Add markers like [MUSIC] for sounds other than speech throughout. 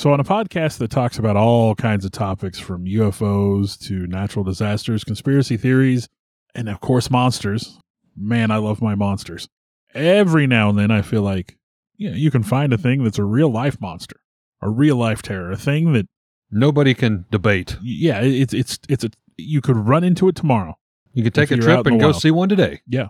So, on a podcast that talks about all kinds of topics from UFOs to natural disasters, conspiracy theories, and of course, monsters, man, I love my monsters. Every now and then, I feel like you, know, you can find a thing that's a real life monster, a real life terror, a thing that, Nobody can debate. yeah, it's, it's, it's a, you could run into it tomorrow. You could take a trip and go wild. see one today. Yeah.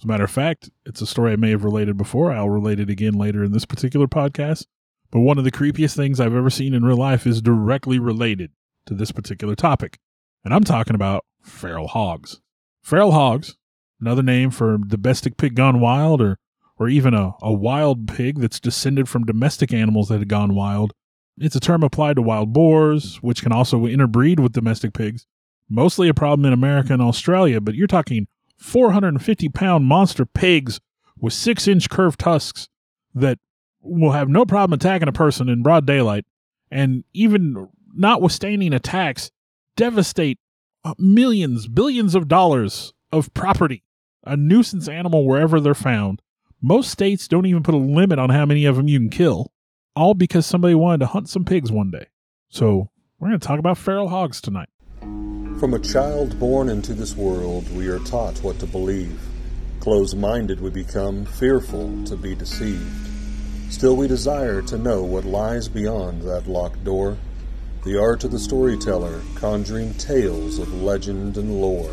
As a matter of fact, it's a story I may have related before. I'll relate it again later in this particular podcast. But one of the creepiest things I've ever seen in real life is directly related to this particular topic. And I'm talking about feral hogs. Feral hogs, another name for domestic pig gone wild or or even a, a wild pig that's descended from domestic animals that had gone wild. It's a term applied to wild boars, which can also interbreed with domestic pigs. Mostly a problem in America and Australia, but you're talking 450 pound monster pigs with six inch curved tusks that will have no problem attacking a person in broad daylight and even notwithstanding attacks devastate uh, millions billions of dollars of property a nuisance animal wherever they're found most states don't even put a limit on how many of them you can kill all because somebody wanted to hunt some pigs one day so we're going to talk about feral hogs tonight From a child born into this world, we are taught what to believe. Closed minded, we become fearful to be deceived. Still, we desire to know what lies beyond that locked door. The art of the storyteller, conjuring tales of legend and lore.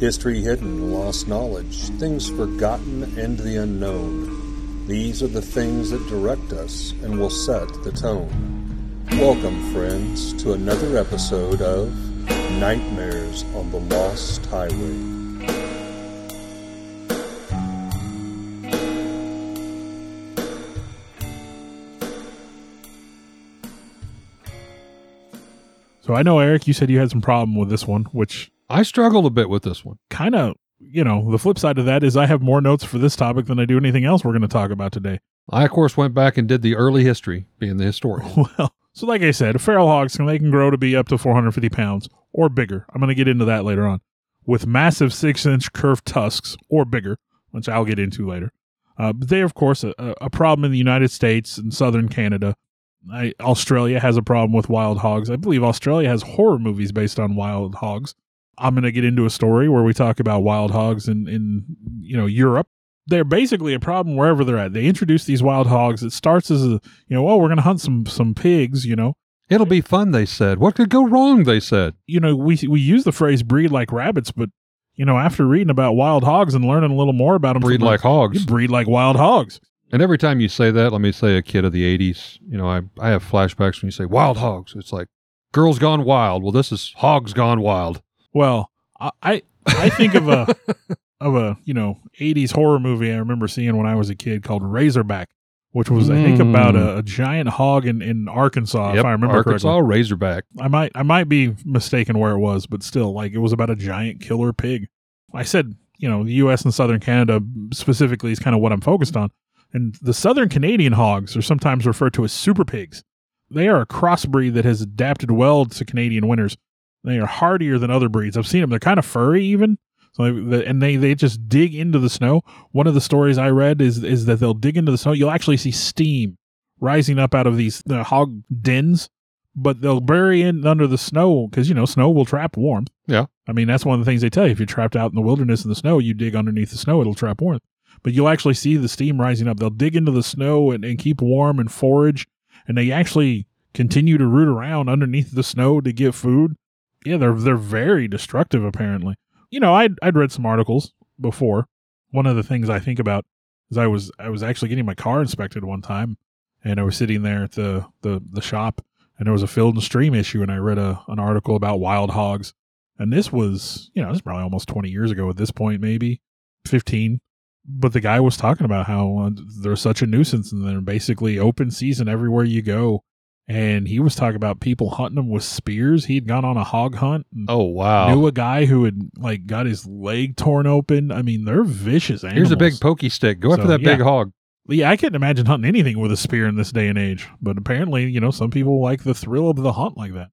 History hidden, lost knowledge, things forgotten, and the unknown. These are the things that direct us and will set the tone. Welcome, friends, to another episode of Nightmares on the Lost Highway. So i know eric you said you had some problem with this one which I struggled a bit with this one. kind of, you know, the flip side of that is I have more notes for this topic than I do anything else we're going to talk about today. I, of course, went back and did the early history, being the historian. [LAUGHS] Well, so like I said, feral hogs can they can grow to be up to 450 pounds or bigger. I'm going to get into that later on. With massive six-inch curved tusks or bigger, which I'll get into later. Uh, but they, of course, a, a problem in the United States and southern Canada. I, Australia has a problem with wild hogs. I believe Australia has horror movies based on wild hogs. I'm going to get into a story where we talk about wild hogs in, in you know Europe. They're basically a problem wherever they're at. They introduce these wild hogs. It starts as a you know, oh, we're going to hunt some some pigs. You know, It'll be fun, they said. What could go wrong, they said. you know, we we use the phrase breed like rabbits, but you know, after reading about wild hogs and learning a little more about them, Breed like hogs. breed like wild hogs. And every time you say that, let me say a kid of the 80s, you know, I, I have flashbacks when you say wild hogs. It's like girls gone wild. Well, this is hogs gone wild. Well, I I, think of a [LAUGHS] of a you know '80s horror movie I remember seeing when I was a kid called Razorback, which was I think Mm. about a, a giant hog in, in Arkansas, if I remember correctly. Arkansas correctly. Razorback. I might I might be mistaken where it was, but still, like it was about a giant killer pig. I said, you know, the U.S. and Southern Canada specifically is kind of what I'm focused on, and the Southern Canadian hogs are sometimes referred to as super pigs. They are a crossbreed that has adapted well to Canadian winters. They are hardier than other breeds. I've seen them; they're kind of furry, even. So, they- and they they just dig into the snow. One of the stories I read is is that they'll dig into the snow. You'll actually see steam rising up out of these the hog dens but they'll bury in under the snow because you know snow will trap warmth. Yeah. I mean that's one of the things they tell you. If you're trapped out in the wilderness in the snow, you dig underneath the snow, it'll trap warmth. But you'll actually see the steam rising up. They'll dig into the snow and, and keep warm and forage, and they actually continue to root around underneath the snow to get food. Yeah, they're they're very destructive. Apparently, you know, I'd I'd read some articles before. One of the things I think about is I was I was actually getting my car inspected one time, and I was sitting there at the the the shop and there was a field and stream issue and i read a, an article about wild hogs and this was you know this is probably almost 20 years ago at this point maybe 15 but the guy was talking about how uh, they're such a nuisance and they're basically open season everywhere you go and he was talking about people hunting them with spears he'd gone on a hog hunt and Oh, wow. knew a guy who had like got his leg torn open i mean they're vicious animals. Here's a big pokey stick. Go after So, that big hog. Yeah, I couldn't imagine hunting anything with a spear in this day and age. But apparently, you know, some people like the thrill of the hunt like that.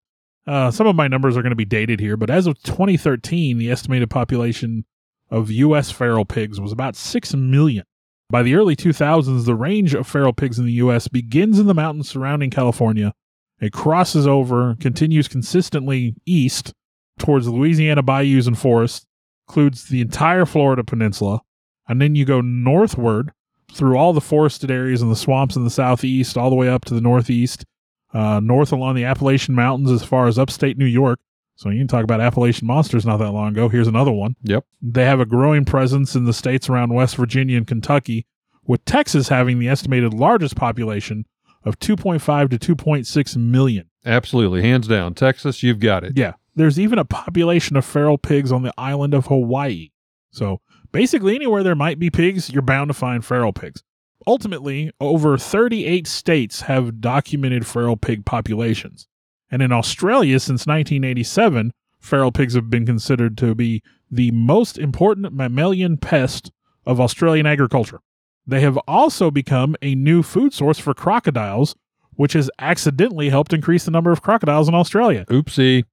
Uh, some of my numbers are going to be dated here, but as of 2013, the estimated population of U.S. feral pigs was about 6 million. By the early 2000s, the range of feral pigs in the U.S. begins in the mountains surrounding California. It crosses over, continues consistently east towards Louisiana bayous and forests, includes the entire Florida peninsula, and then you go northward through all the forested areas and the swamps in the southeast, all the way up to the northeast, uh, north along the Appalachian Mountains as far as upstate New York. So you can talk about Appalachian monsters not that long ago. Here's another one. Yep. They have a growing presence in the states around West Virginia and Kentucky, with Texas having the estimated largest population of 2.5 to 2.6 million. Absolutely. Hands down. Texas, you've got it. Yeah. There's even a population of feral pigs on the island of Hawaii. So basically, anywhere there might be pigs, you're bound to find feral pigs. Ultimately, over 38 states have documented feral pig populations. And in Australia, since 1987, feral pigs have been considered to be the most important mammalian pest of Australian agriculture. They have also become a new food source for crocodiles, which has accidentally helped increase the number of crocodiles in Australia. Oopsie.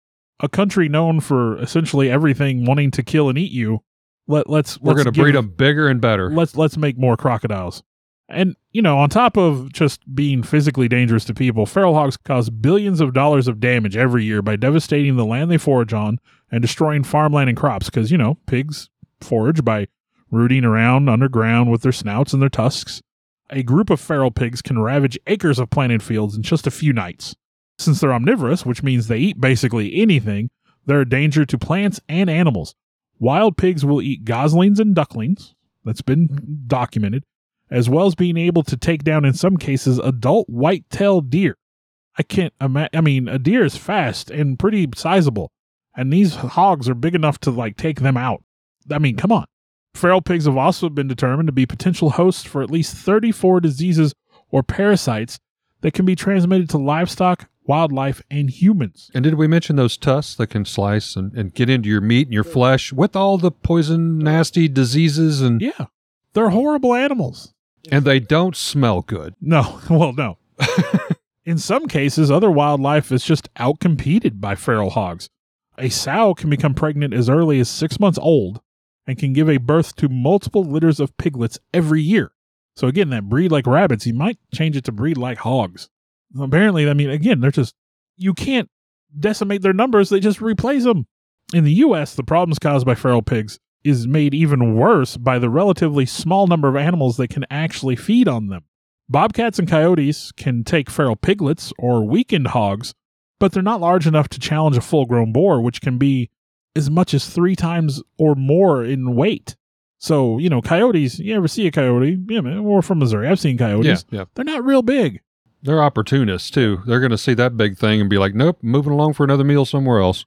A country known for essentially everything wanting to kill and eat you. Let, let's We're let's going to breed them bigger and better. Let's let's make more crocodiles. And you know, on top of just being physically dangerous to people, feral hogs cause billions of dollars of damage every year by devastating the land they forage on and destroying farmland and crops. Because you know, pigs forage by rooting around underground with their snouts and their tusks. A group of feral pigs can ravage acres of planted fields in just a few nights. Since they're omnivorous, which means they eat basically anything, they're a danger to plants and animals. Wild pigs will eat goslings and ducklings. That's been documented as well as being able to take down, in some cases, adult white-tailed deer. I can't imagine. I mean, a deer is fast and pretty sizable, and these hogs are big enough to like take them out. I mean, come on. Feral pigs have also been determined to be potential hosts for at least 34 diseases or parasites that can be transmitted to livestock, wildlife, and humans. And did we mention those tusks that can slice and, and get into your meat and your flesh with all the poison, nasty diseases and Yeah, they're horrible animals. And they don't smell good. No, [LAUGHS] well, no. [LAUGHS] In some cases, other wildlife is just outcompeted by feral hogs. A sow can become pregnant as early as six months old and can give a birth to multiple litters of piglets every year. So again, that breed like rabbits, you might change it to breed like hogs. Apparently, I mean, again, they're just you can't decimate their numbers; they just replace them. In the U.S., the problems caused by feral pigs is made even worse by the relatively small number of animals that can actually feed on them. Bobcats and coyotes can take feral piglets or weakened hogs, but they're not large enough to challenge a full grown boar, which can be as much as three times or more in weight. So, you know, coyotes, you ever see a coyote? Yeah, man, we're from Missouri. I've seen coyotes. Yeah, yeah. They're not real big. They're opportunists too. They're going to see that big thing and be like, nope, moving along for another meal somewhere else.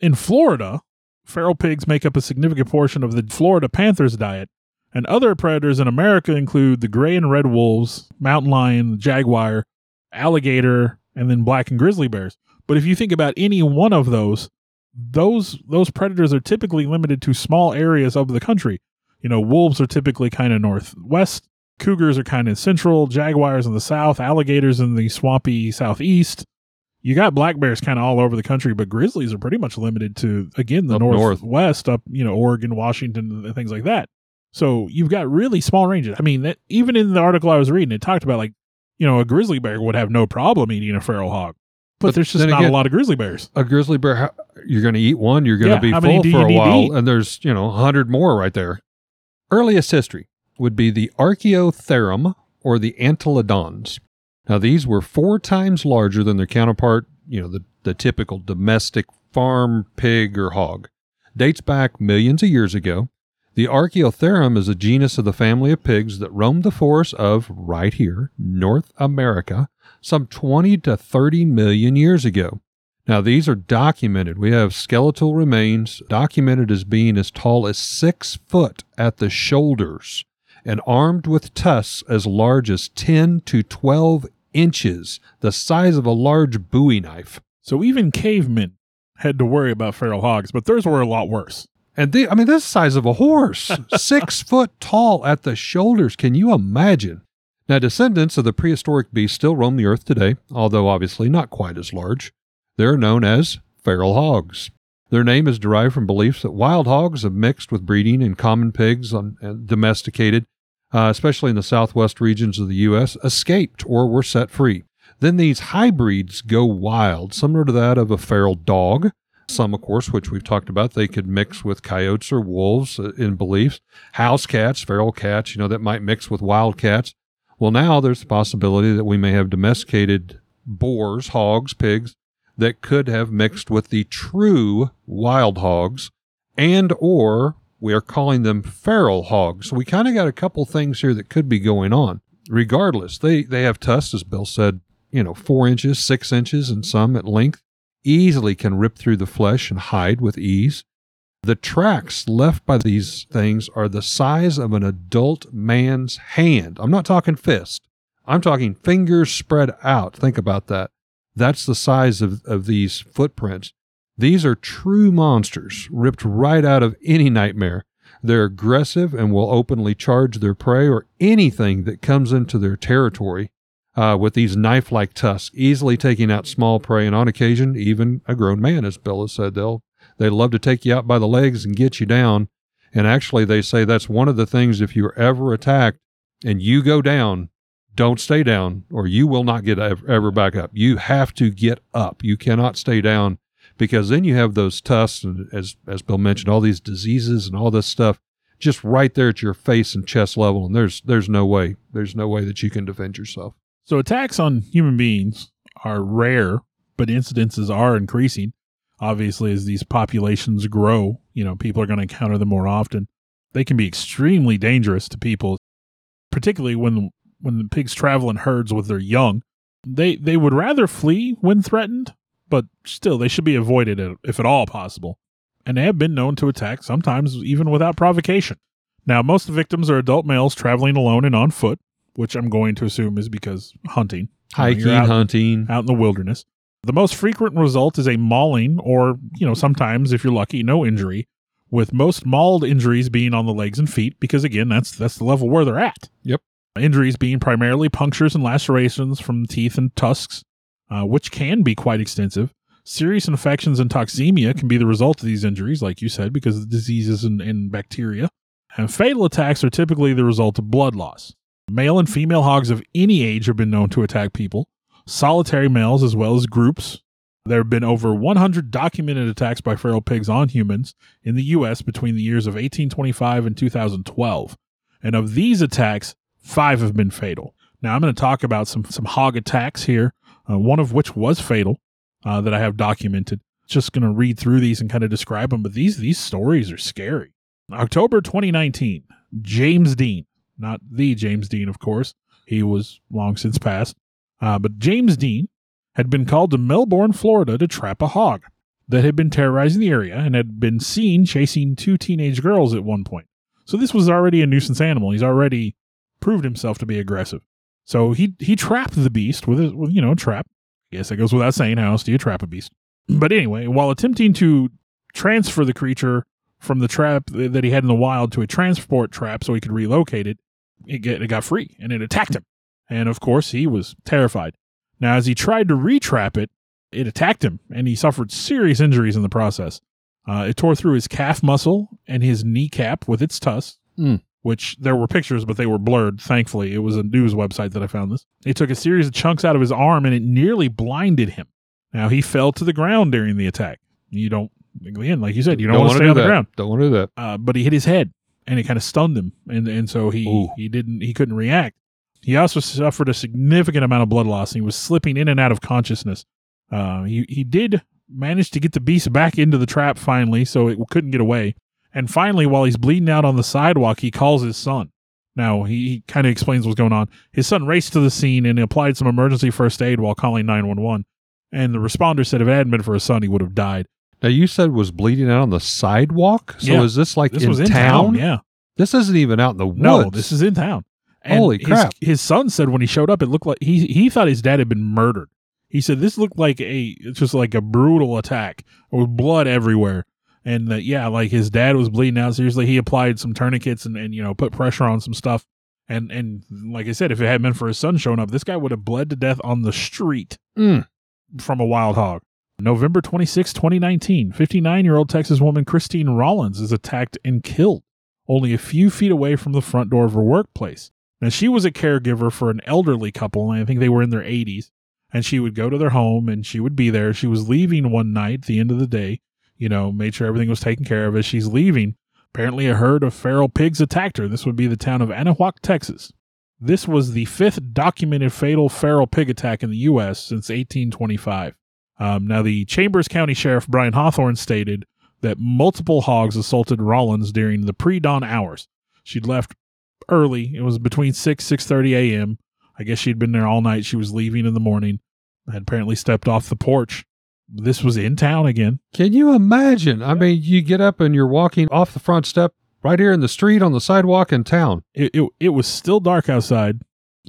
In Florida, feral pigs make up a significant portion of the Florida panther's diet, and other predators in America include the gray and red wolves, mountain lion, jaguar, alligator, and then black and grizzly bears. But if you think about any one of those, those those predators are typically limited to small areas of the country. You know, wolves are typically kind of northwest, cougars are kind of central, jaguars in the south, alligators in the swampy southeast. You got black bears kind of all over the country, but grizzlies are pretty much limited to again the Up north. northwest, up you know Oregon, Washington, and things like that. So you've got really small ranges. I mean, that even in the article I was reading, it talked about like you know a grizzly bear would have no problem eating a feral hog, but, But there's just not again- a lot of grizzly bears. A grizzly bear, you're going to eat one, you're going to Yeah, be full for a while, and there's, you know, a hundred more right there. Earliest history would be the Archaeotherium or the Entelodonts. Now, these were four times larger than their counterpart, you know, the, the typical domestic farm pig or hog. Dates back millions of years ago. The Archaeotherium is a genus of the family of pigs that roamed the forests of right here, North America, some 20 to 30 million years ago. Now, these are documented. We have skeletal remains documented as being as tall as six foot at the shoulders and armed with tusks as large as 10 to 12 inches, the size of a large bowie knife. So even cavemen had to worry about feral hogs, but theirs were a lot worse. And they, I mean, this size of a horse, [LAUGHS] six foot tall at the shoulders. Can you imagine? Now, descendants of the prehistoric beast still roam the earth today, although obviously not quite as large. They're known as feral hogs. Their name is derived from beliefs that wild hogs have mixed with breeding and common pigs on, and domesticated. Uh, especially in the southwest regions of the U.S., escaped or were set free. Then these hybrids go wild, similar to that of a feral dog. Some, of course, which we've talked about, they could mix with coyotes or wolves uh, in beliefs. House cats, feral cats, you know, that might mix with wild cats. Well, now there's the possibility that we may have domesticated boars, hogs, pigs that could have mixed with the true wild hogs and or we are calling them feral hogs. So we kind of got a couple things here that could be going on. Regardless, they, they have tusks, as Bill said, you know, four inches, six inches, and some at length, easily can rip through the flesh and hide with ease. The tracks left by these things are the size of an adult man's hand. I'm not talking fist. I'm talking fingers spread out. Think about that. That's the size of, of these footprints. These are true monsters, ripped right out of any nightmare. They're aggressive and will openly charge their prey or anything that comes into their territory uh, with these knife like tusks, easily taking out small prey and on occasion, even a grown man, as Bill has said. They'll, they love to take you out by the legs and get you down. And actually, they say that's one of the things if you're ever attacked and you go down, don't stay down or you will not get ever, ever back up. You have to get up. You cannot stay down because then you have those tusks and as as Bill mentioned, all these diseases and all this stuff just right there at your face and chest level, and there's there's no way there's no way that you can defend yourself. So attacks on human beings are rare, but incidences are increasing. Obviously, as these populations grow, you know, people are going to encounter them more often. They can be extremely dangerous to people, particularly when when the pigs travel in herds with their young. They they would rather flee when threatened, but still they should be avoided if at all possible. And they have been known to attack, sometimes even without provocation. Now, most victims are adult males traveling alone and on foot, which I'm going to assume is because hunting, hiking, out, hunting, out in the wilderness. The most frequent result is a mauling, or you know, sometimes if you're lucky, no injury. With most mauled injuries being on the legs and feet, because again, that's that's the level where they're at. Yep. Injuries being primarily punctures and lacerations from teeth and tusks, uh, which can be quite extensive. Serious infections and toxemia can be the result of these injuries, like you said, because of diseases and, and bacteria. And fatal attacks are typically the result of blood loss. Male and female hogs of any age have been known to attack people, solitary males as well as groups. There have been over 100 documented attacks by feral pigs on humans in the U.S. between the years of 1825 and 2012. And of these attacks, five have been fatal. Now, I'm going to talk about some, some hog attacks here, uh, one of which was fatal uh, that I have documented. Just going to read through these and kind of describe them, but these, these stories are scary. October 2019, James Dean, not the James Dean, of course. He was long since passed. Uh, but James Dean had been called to Melbourne, Florida to trap a hog that had been terrorizing the area and had been seen chasing two teenage girls at one point. So this was already a nuisance animal. He's already proved himself to be aggressive. So he he trapped the beast with a with, you know trap. I guess it goes without saying how else do you trap a beast? But anyway, while attempting to transfer the creature from the trap that he had in the wild to a transport trap so he could relocate it, it, get, it got free and it attacked him. And of course, he was terrified. Now, as he tried to retrap it, it attacked him and he suffered serious injuries in the process. Uh, it tore through his calf muscle and his kneecap with its tusks, Mm. Which there were pictures, but they were blurred. Thankfully, it was a news website that I found this. It took a series of chunks out of his arm and it nearly blinded him. Now, he fell to the ground during the attack. You don't, again, like you said, you don't, want to stay do on the ground Don't want to do that. uh, but he hit his head and it kind of stunned him, and and so he Ooh. he didn't he couldn't react. He also suffered a significant amount of blood loss. He was slipping in and out of consciousness. Uh, he he did manage to get the beast back into the trap finally, so it couldn't get away. And finally, while he's bleeding out on the sidewalk, he calls his son. Now he, he kind of explains what's going on. His son raced to the scene and applied some emergency first aid while calling nine one one. And the responder said if it hadn't been for his son, he would have died. Now you said was bleeding out on the sidewalk. So Yeah. is this like This in was in town? town, yeah. This isn't even out in the woods. No, this is in town. And Holy crap. His, son said when he showed up, it looked like he he thought his dad had been murdered. He said this looked like a it's just like a brutal attack with blood everywhere. And that yeah, like his dad was bleeding out. Seriously, he applied some tourniquets and, and you know put pressure on some stuff. And and like I said, if it hadn't been for his son showing up, this guy would have bled to death on the street Mm. from a wild hog. November 26, 2019, 59 year old Texas woman Christine Rollins is attacked and killed only a few feet away from the front door of her workplace. Now, she was a caregiver for an elderly couple, and I think they were in their 80s. And she would go to their home and she would be there. She was leaving one night the end of the day, you know, made sure everything was taken care of as she's leaving. Apparently, a herd of feral pigs attacked her. This would be the town of Anahuac, Texas. This was the fifth documented fatal feral pig attack in the U.S. since 1825. Um, now, the Chambers County Sheriff Brian Hawthorne stated that multiple hogs assaulted Rollins during the pre-dawn hours. She'd left early. It was between 6 6:30 a.m. I guess she'd been there all night. She was leaving in the morning. Had apparently stepped off the porch. This was in town again. Can you imagine? I mean, you get up and you're walking off the front step right here in the street on the sidewalk in town. It, it, it was still dark outside.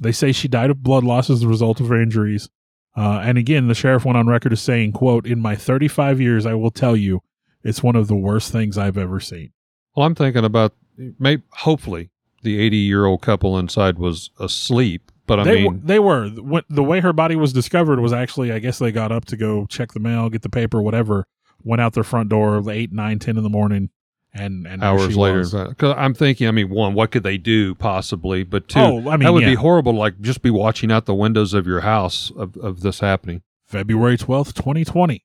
They say she died of blood loss as a result of her injuries. Uh, and again, the sheriff went on record as saying, quote, in my 35 years, I will tell you, it's one of the worst things I've ever seen. Well, I'm thinking about maybe, hopefully, the 80 year old couple inside was asleep. But I they, mean, w- they were. When, the way her body was discovered was actually, I guess they got up to go check the mail, get the paper, whatever, went out their front door 8, 9, 10 in the morning. And, and hours later, because uh, I'm thinking, I mean, one, what could they do possibly? But two, Oh, I mean, that would be horrible. Like just be watching out the windows of your house of, of this happening. February 12th, 2020.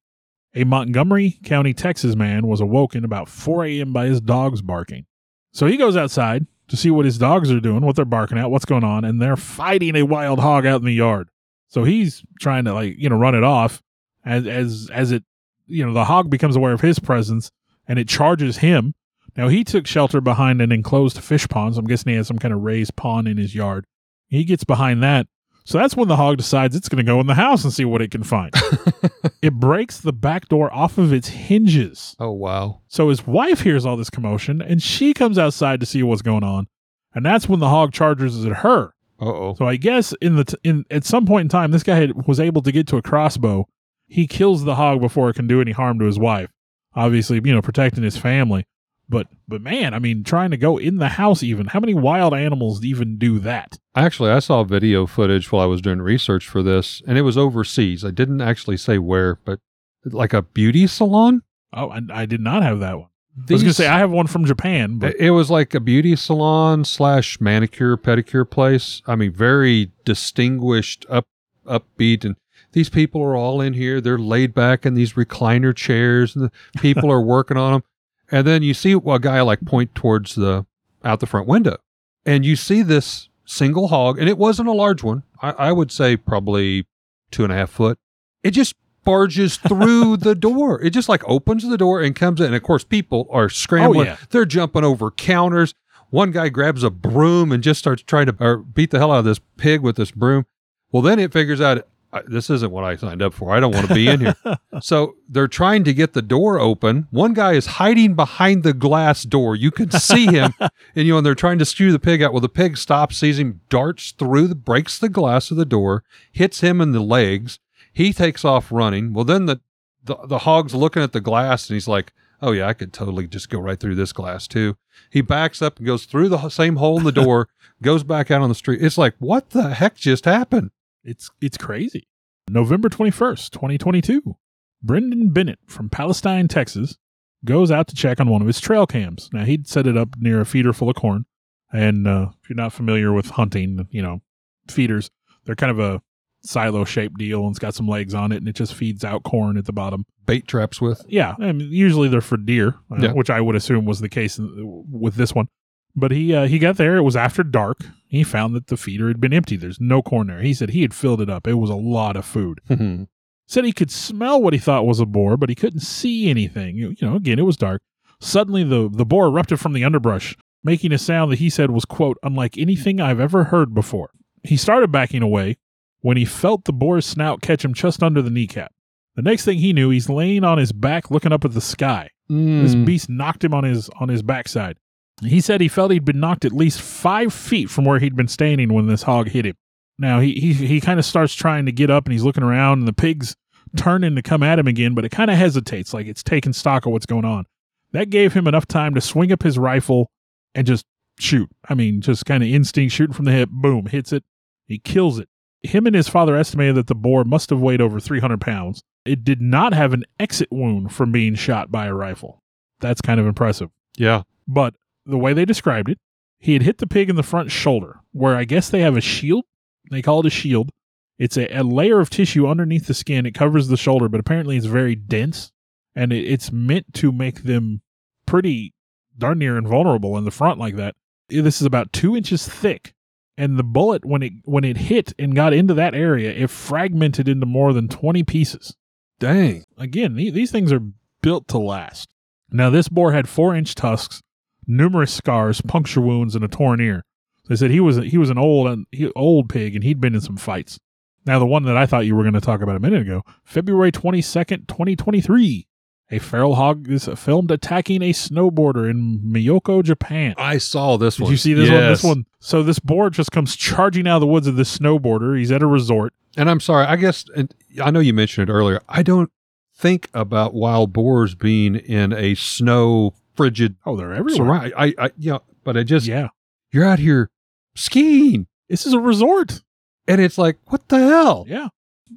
A Montgomery County, Texas man was awoken about 4 a.m. by his dogs barking. So he goes outside to see what his dogs are doing, what they're barking at, what's going on, and they're fighting a wild hog out in the yard. So he's trying to like, you know, run it off as as as it you know, the hog becomes aware of his presence and it charges him. Now he took shelter behind an enclosed fish pond. So I'm guessing he has some kind of raised pond in his yard. He gets behind that. So that's when the hog decides it's going to go in the house and see what it can find. [LAUGHS] it breaks the back door off of its hinges. Oh wow! So his wife hears all this commotion and she comes outside to see what's going on. And that's when the hog charges at her. Uh oh. So I guess in the t- in at some point in time, this guy had, was able to get to a crossbow. He kills the hog before it can do any harm to his wife. Obviously, you know, protecting his family. But but man, I mean, trying to go in the house even. How many wild animals even do that? Actually, I saw video footage while I was doing research for this, and it was overseas. I didn't actually say where, but like a beauty salon. Oh, I, I did not have that one. I was going to say I have one from Japan, but It was like a beauty salon slash manicure pedicure place. I mean, very distinguished, up upbeat, and these people are all in here. They're laid back in these recliner chairs, and the people are working on them. And then you see a guy like point towards the out the front window, and you see this single hog, and it wasn't a large one. I, I would say probably two and a half foot. It just barges [LAUGHS] through the door. It just like opens the door and comes in. And of course, people are scrambling. Oh, yeah. They're jumping over counters. One guy grabs a broom and just starts trying to or beat the hell out of this pig with this broom. Well, then it figures out "I- this isn't what I signed up for. I don't want to be in here. [LAUGHS] so they're trying to get the door open. One guy is hiding behind the glass door. You can see him, [LAUGHS] and you know, and they're trying to skew the pig out. Well, the pig stops, sees him, darts through, the, breaks the glass of the door, hits him in the legs. He takes off running. Well, then the, the the hog's looking at the glass, and he's like, "Oh yeah, I could totally just go right through this glass too." He backs up and goes through the same hole in the door, [LAUGHS] goes back out on the street. It's like, what the heck just happened? It's it's crazy. November 21st, 2022. Brendan Bennett from Palestine, Texas, goes out to check on one of his trail cams. Now, he'd set it up near a feeder full of corn. And uh, if you're not familiar with hunting, you know, feeders, they're kind of a silo shaped deal and it's got some legs on it and it just feeds out corn at the bottom. Bait traps with. Yeah, I mean, usually they're for deer, uh, Yeah. which I would assume was the case in, with this one. But he uh, he got there. It was after dark. He found that the feeder had been empty. There's no corn there. He said he had filled it up. It was a lot of food. [LAUGHS] Said he could smell what he thought was a boar, but he couldn't see anything. You, know, again, it was dark. Suddenly, the the boar erupted from the underbrush, making a sound that he said was quote unlike anything I've ever heard before. He started backing away when he felt the boar's snout catch him just under the kneecap. The next thing he knew, he's laying on his back looking up at the sky. This Mm. beast knocked him on his on his backside. He said he felt he'd been knocked at least five feet from where he'd been standing when this hog hit him. Now he he he kind of starts trying to get up and he's looking around and the pig's turning to come at him again, but it kind of hesitates, like it's taking stock of what's going on. That gave him enough time to swing up his rifle and just shoot. I mean, just kind of instinct shooting from the hip, boom, hits it. He kills it. Him and his father estimated that the boar must have weighed over 300 pounds. It did not have an exit wound from being shot by a rifle. That's kind of impressive. Yeah. But the way they described it, he had hit the pig in the front shoulder, where I guess they have a shield. They call it a shield. It's a, a layer of tissue underneath the skin. It covers the shoulder, but apparently it's very dense, and it, it's meant to make them pretty darn near invulnerable in the front like that. This is about two inches thick, and the bullet when it when it hit and got into that area, it fragmented into more than twenty pieces. Dang. Again, these things are built to last. Now, this boar had four inch tusks, numerous scars, puncture wounds, and a torn ear. They said he was he was an old and he, old pig, and he'd been in some fights. Now, the one that I thought you were going to talk about a minute ago, February twenty second, twenty twenty three, a feral hog is filmed attacking a snowboarder in Myoko, Japan. I saw this Did one. you see this one? This one. So this boar just comes charging out of the woods of this snowboarder. He's at a resort. And I'm sorry, I guess, and I know you mentioned it earlier. I don't think about wild boars being in a snow frigid Oh, they're everywhere. surround. I, I, know, but I just, Yeah, you're out here skiing this is a resort. and it's like, what the hell? Yeah.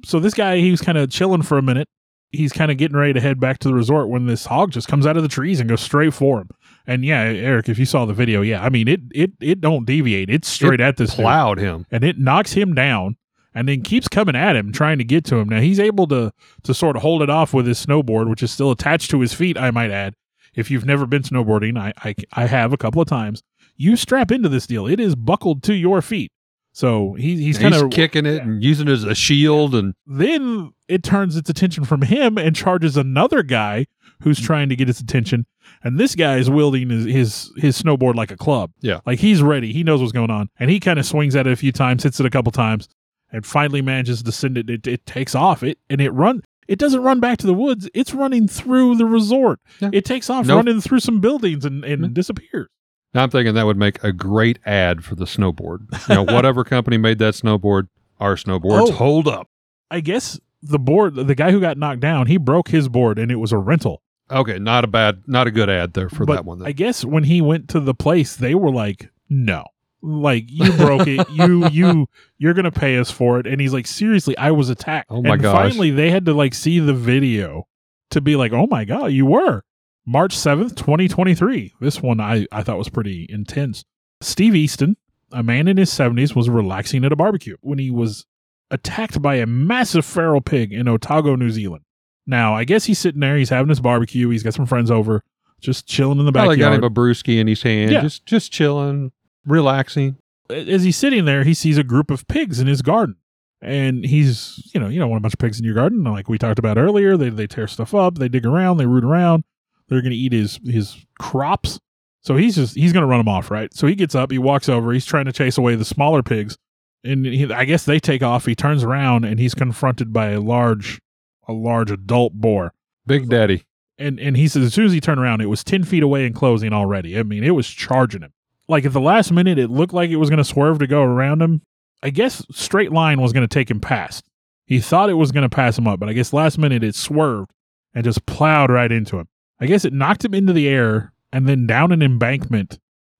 So this guy, he was kind of chilling for a minute. He's kind of getting ready to head back to the resort when this hog just comes out of the trees and goes straight for him. And yeah, Eric, if you saw the video, yeah, I mean it it it don't deviate. It's straight at this dude. Plowed him. and it knocks him down and then keeps coming at him trying to get to him. Now he's able to to sort of hold it off with his snowboard, which is still attached to his feet, I might add. If you've never been snowboarding, I I, I have a couple of times. You strap into this deal. It is buckled to your feet. So he, he's He's, kind of kicking it and using it as a shield. And then it turns its attention from him and charges another guy who's Mm. trying to get its attention. And this guy is wielding his, his his snowboard like a club. Yeah. Like he's ready. He knows what's going on. And he kind of swings at it a few times, hits it a couple times, and finally manages to send it. It, it takes off. It and it run it doesn't run back to the woods. It's running through the resort. Yeah. It takes off No- running through some buildings and, and Mm. disappears. now I'm thinking that would make a great ad for the snowboard. You know, whatever [LAUGHS] company made that snowboard, our snowboards Oh. hold up. I guess the board the guy who got knocked down, he broke his board and it was a rental. Okay, not a bad, not a good ad there for But that one. Then. I guess when he went to the place, they were like, "No, like you broke it. You [LAUGHS] you you're gonna pay us for it." And he's like, "Seriously, I was attacked." Oh my and gosh. Finally, they had to like see the video to be like, "Oh my god, you were." March seventh, twenty twenty three. This one I I thought was pretty intense. Steve Easton, a man in his seventies, was relaxing at a barbecue when he was attacked by a massive feral pig in Otago, New Zealand. Now, I guess he's sitting there. He's having his barbecue. He's got some friends over, just chilling in the Probably got him a brewski in his hand, Yeah. just just chilling, relaxing. As he's sitting there, he sees a group of pigs in his garden, and he's, you know, you don't want a bunch of pigs in your garden, like we talked about earlier. They they tear stuff up, they dig around, they root around. They're going to eat his his crops. So he's just he's going to run them off, right? So he gets up, he walks over, he's trying to chase away the smaller pigs, and he, I guess they take off. He turns around and he's confronted by a large a large adult boar. Big Daddy. and and he says as soon as he turned around, it was ten feet away and closing already. I mean, it was charging him. Like at the last minute, it looked like it was going to swerve to go around him. I guess straight line was going to take him past. He thought it was going to pass him up, but I guess last minute it swerved and just plowed right into him. I guess it knocked him into the air and then down an embankment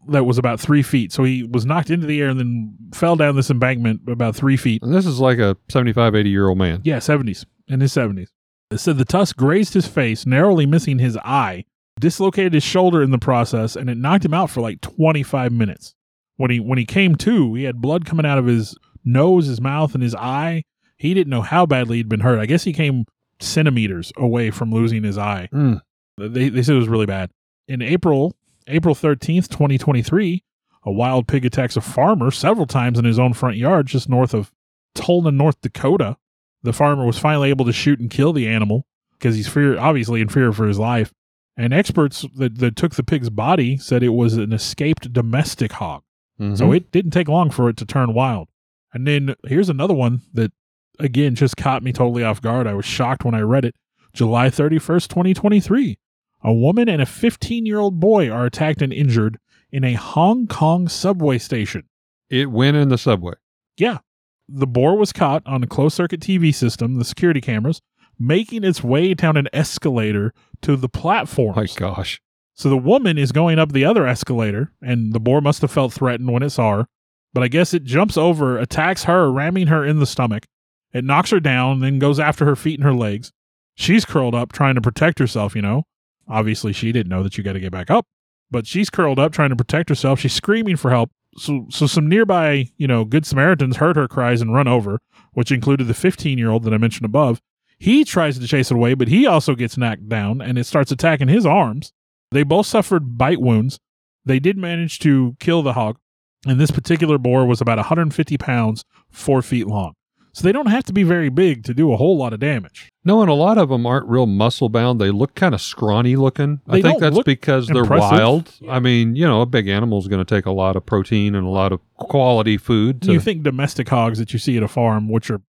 that was about three feet. So he was knocked into the air and then fell down this embankment about three feet. And this is like a 75, 80 year old man. Yeah, 70s. In his 70s. It said the tusk grazed his face, narrowly missing his eye, dislocated his shoulder in the process, and it knocked him out for like 25 minutes. When he when he came to, he had blood coming out of his nose, his mouth, and his eye. He didn't know how badly he'd been hurt. I guess he came centimeters away from losing his eye. Mm. They, they said it was really bad. In April, April 13th, 2023, a wild pig attacks a farmer several times in his own front yard just north of Tolna, North Dakota. The farmer was finally able to shoot and kill the animal because he's fear, obviously in fear for his life. And experts that, that took the pig's body said it was an escaped domestic hog. Mhm. So it didn't take long for it to turn wild. And then here's another one that, again, just caught me totally off guard. I was shocked when I read it. July 31st, 2023. A woman and a 15 year old boy are attacked and injured in a Hong Kong subway station. it went in the subway. Yeah. The boar was caught on a closed circuit TV system, the security cameras, making its way down an escalator to the platform. My gosh. So the woman is going up the other escalator, and the boar must have felt threatened when it saw her. But I guess it jumps over, attacks her, ramming her in the stomach. It knocks her down, then goes after her feet and her legs. She's curled up, trying to protect herself, you know. Obviously, she didn't know that you got to get back up. but she's curled up trying to protect herself. She's screaming for help. So, so some nearby, you know, good Samaritans heard her cries and run over, which included the 15 year old that I mentioned above. He tries to chase it away, but he also gets knocked down and it starts attacking his arms. They both suffered bite wounds. They did manage to kill the hog, and this particular boar was about 150 pounds, four feet long. So they don't have to be very big to do a whole lot of damage. No, and a lot of them aren't real muscle bound. They look kind of scrawny looking. I think that's because they're impressive. wild. I mean, you know, a big animal is going to take a lot of protein and a lot of quality food to you think domestic hogs that you see at a farm, which are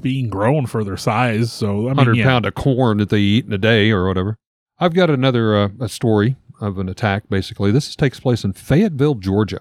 being grown for their size. So I mean, 100 yeah. pound of corn that they eat in a day or whatever. I've got another uh, a story of an attack. Basically, this takes place in Fayetteville, Georgia.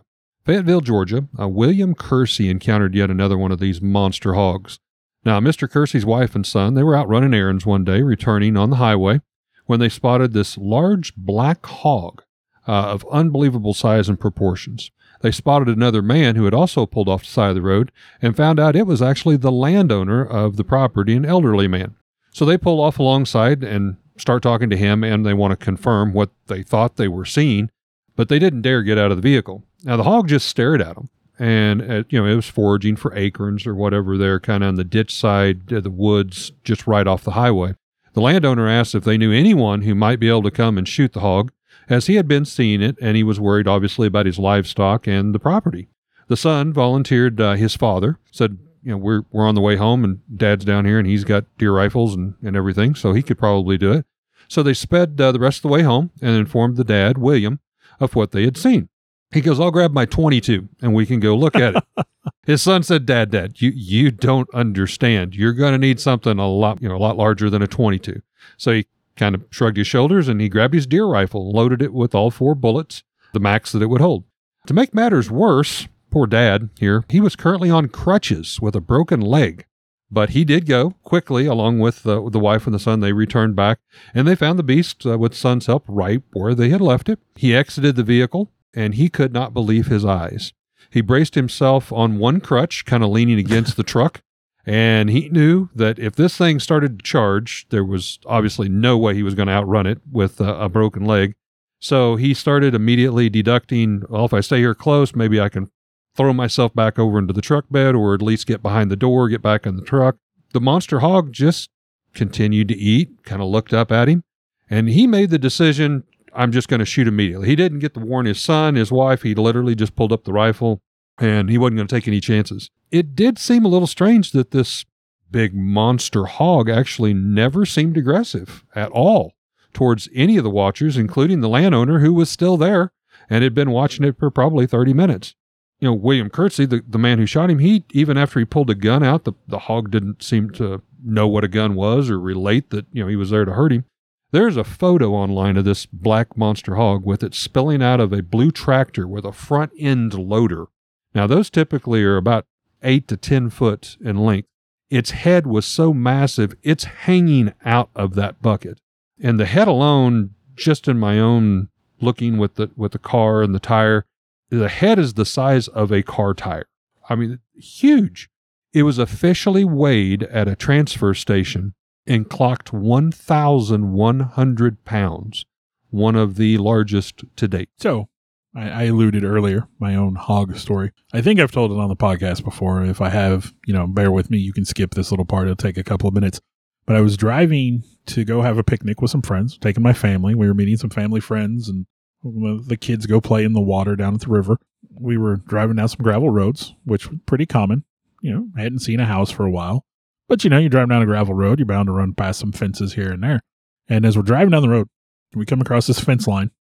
Fayetteville, Georgia. Uh, William Kersey encountered yet another one of these monster hogs. Now, Mr. Kersey's wife and son they were out running errands one day, returning on the highway, when they spotted this large black hog uh, of unbelievable size and proportions. They spotted another man who had also pulled off the side of the road and found out it was actually the landowner of the property, an elderly man. So they pull off alongside and start talking to him, and they want to confirm what they thought they were seeing, but they didn't dare get out of the vehicle. Now the hog just stared at them, and uh, you know it was foraging for acorns or whatever there, kind of on the ditch side of the woods, just right off the highway. The landowner asked if they knew anyone who might be able to come and shoot the hog, as he had been seeing it, and he was worried obviously about his livestock and the property. The son volunteered uh, his father, said, you know, we're we're on the way home and dad's down here and he's got deer rifles and, and everything, so he could probably do it. So they sped uh, the rest of the way home and informed the dad, William, of what they had seen. He goes, I'll grab my 22 and we can go look at it. [LAUGHS] His son said, Dad, Dad, you, you don't understand. You're going to need something a lot, you know, a lot larger than a 22. So he kind of shrugged his shoulders and he grabbed his deer rifle, loaded it with all four bullets, the max that it would hold. To make matters worse, poor dad here, he was currently on crutches with a broken leg. But he did go quickly, along with uh, the wife and the son. They returned back, and they found the beast uh, with son's help right where they had left it. He exited the vehicle, and he could not believe his eyes. He braced himself on one crutch, kind of leaning against the truck, and he knew that if this thing started to charge, there was obviously no way he was going to outrun it with a, a broken leg. So he started immediately deducting, well, if I stay here close, maybe I can throw myself back over into the truck bed or at least get behind the door, get back in the truck. The monster hog just continued to eat, kind of looked up at him, and he made the decision I'm just going to shoot immediately. He didn't get to warn his son, his wife. He literally just pulled up the rifle and he wasn't going to take any chances. It did seem a little strange that this big monster hog actually never seemed aggressive at all towards any of the watchers, including the landowner who was still there and had been watching it for probably 30 minutes. You know, William Kersey, the, the man who shot him, he even after he pulled a gun out, the, the hog didn't seem to know what a gun was or relate that, you know, he was there to hurt him. There's a photo online of this black monster hog with it spilling out of a blue tractor with a front end loader. Now, those typically are about eight to 10 foot in length. Its head was so massive, it's hanging out of that bucket. And the head alone, just in my own looking with the, with the car and the tire, the head is the size of a car tire. I mean, huge. It was officially weighed at a transfer station and clocked 1,100 pounds, one of the largest to date. So I, I alluded earlier my own hog story. I think I've told it on the podcast before. If I have, you know, bear with me. You can skip this little part. It'll take a couple of minutes. But I was driving to go have a picnic with some friends, taking my family. We were meeting some family friends, and the kids go play in the water down at the river. We were driving down some gravel roads, which pretty common. You know, I hadn't seen a house for a while. But you know, you're driving down a gravel road, you're bound to run past some fences here and there. And as we're driving down the road, we come across this fence line,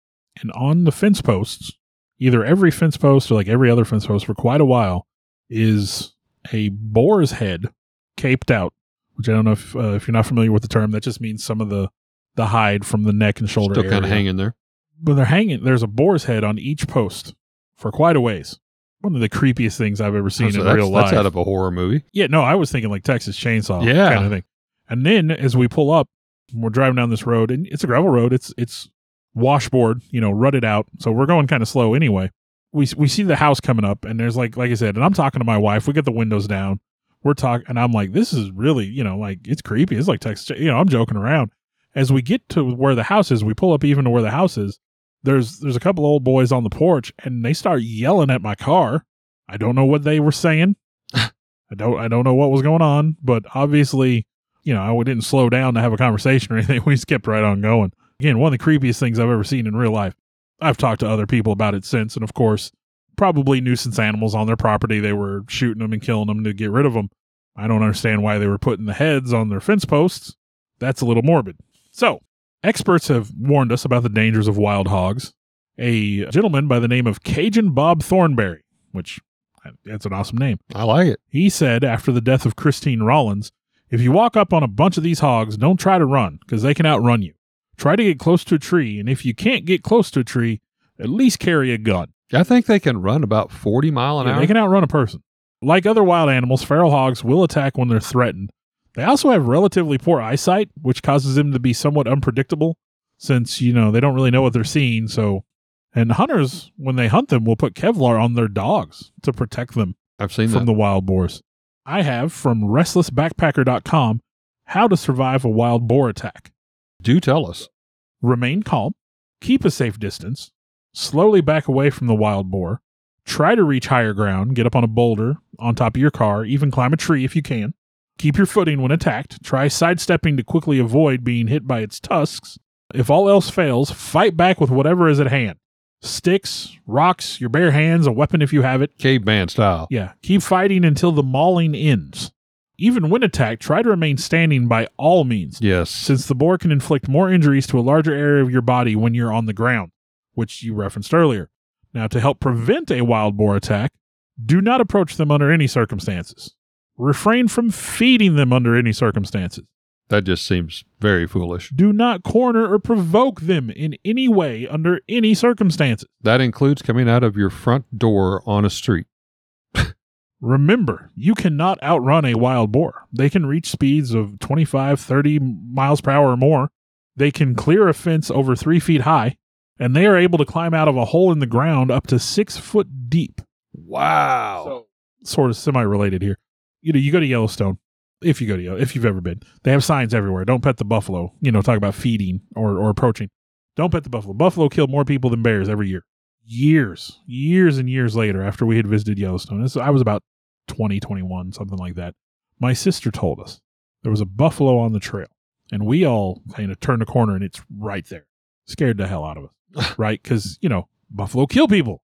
and on the fence posts, either every fence post or like every other fence post for quite a while, is a boar's head caped out. Which I don't know if uh, if you're not familiar with the term, that just means some of the the hide from the neck and shoulder Still kind of hanging there. But they're hanging. There's a boar's head on each post for quite a ways. One of the creepiest things I've ever seen So in that's, real life. that's out of a horror movie. Yeah, no, I was thinking like Texas Chainsaw Yeah. kind of thing. And then as we pull up, we're driving down this road, and it's a gravel road. It's it's washboard, you know, rutted out. So we're going kind of slow anyway. We we see the house coming up, and there's like like I said, and I'm talking to my wife. We get the windows down. We're talking, and I'm like, this is really, you know, like it's creepy. It's like Texas, you know, I'm joking around. As we get to where the house is, we pull up even to where the house is. There's there's a couple old boys on the porch and they start yelling at my car. I don't know what they were saying. [LAUGHS] I don't I don't know what was going on, but obviously, you know, I didn't slow down to have a conversation or anything. [LAUGHS] We just kept right on going. Again, one of the creepiest things I've ever seen in real life. I've talked to other people about it since, and of course, probably nuisance animals on their property. They were shooting them and killing them to get rid of them. I don't understand why they were putting the heads on their fence posts. That's a little morbid. So, experts have warned us about the dangers of wild hogs. A gentleman by the name of Cajun Bob Thornberry, which that's an awesome name. I like it. He said after the death of Christine Rollins, if you walk up on a bunch of these hogs, don't try to run because they can outrun you. Try to get close to a tree, and if you can't get close to a tree, at least carry a gun. I think they can run about 40 mile an Yeah, hour. they can outrun a person. Like other wild animals, feral hogs will attack when they're threatened. They also have relatively poor eyesight, which causes them to be somewhat unpredictable since, you know, they don't really know what they're seeing. So, and hunters, when they hunt them, will put Kevlar on their dogs to protect them I've seen from that. the wild boars. I have from restlessbackpacker.com how to survive a wild boar attack. Do tell us. Remain calm, keep a safe distance, slowly back away from the wild boar, try to reach higher ground, get up on a boulder, on top of your car, even climb a tree if you can. Keep your footing when attacked. Try sidestepping to quickly avoid being hit by its tusks. If all else fails, fight back with whatever is at hand sticks, rocks, your bare hands, a weapon if you have it. Caveman style. Yeah, keep fighting until the mauling ends. Even when attacked, try to remain standing by all means, Yes. since the boar can inflict more injuries to a larger area of your body when you're on the ground, which you referenced earlier. Now, to help prevent a wild boar attack, do not approach them under any circumstances. Refrain from feeding them under any circumstances. That just seems very foolish. Do not corner or provoke them in any way under any circumstances. That includes coming out of your front door on a street. [LAUGHS] Remember, you cannot outrun a wild boar. They can reach speeds of 25, 30 miles per hour or more. They can clear a fence over three feet high, and they are able to climb out of a hole in the ground up to six foot deep. Wow. So, Sort of semi related here. You know, you go to Yellowstone, if you go to Yellow, if you've ever been, they have signs everywhere. Don't pet the buffalo. You know, talk about feeding or, or approaching. Don't pet the buffalo. Buffalo kill more people than bears every year. Years, years and years later, after we had visited Yellowstone, this, I was about 20, 21, something like that. My sister told us there was a buffalo on the trail, and we all kind of turned a corner and it's right there. Scared the hell out of us, [LAUGHS] right? Because, you know, buffalo kill people.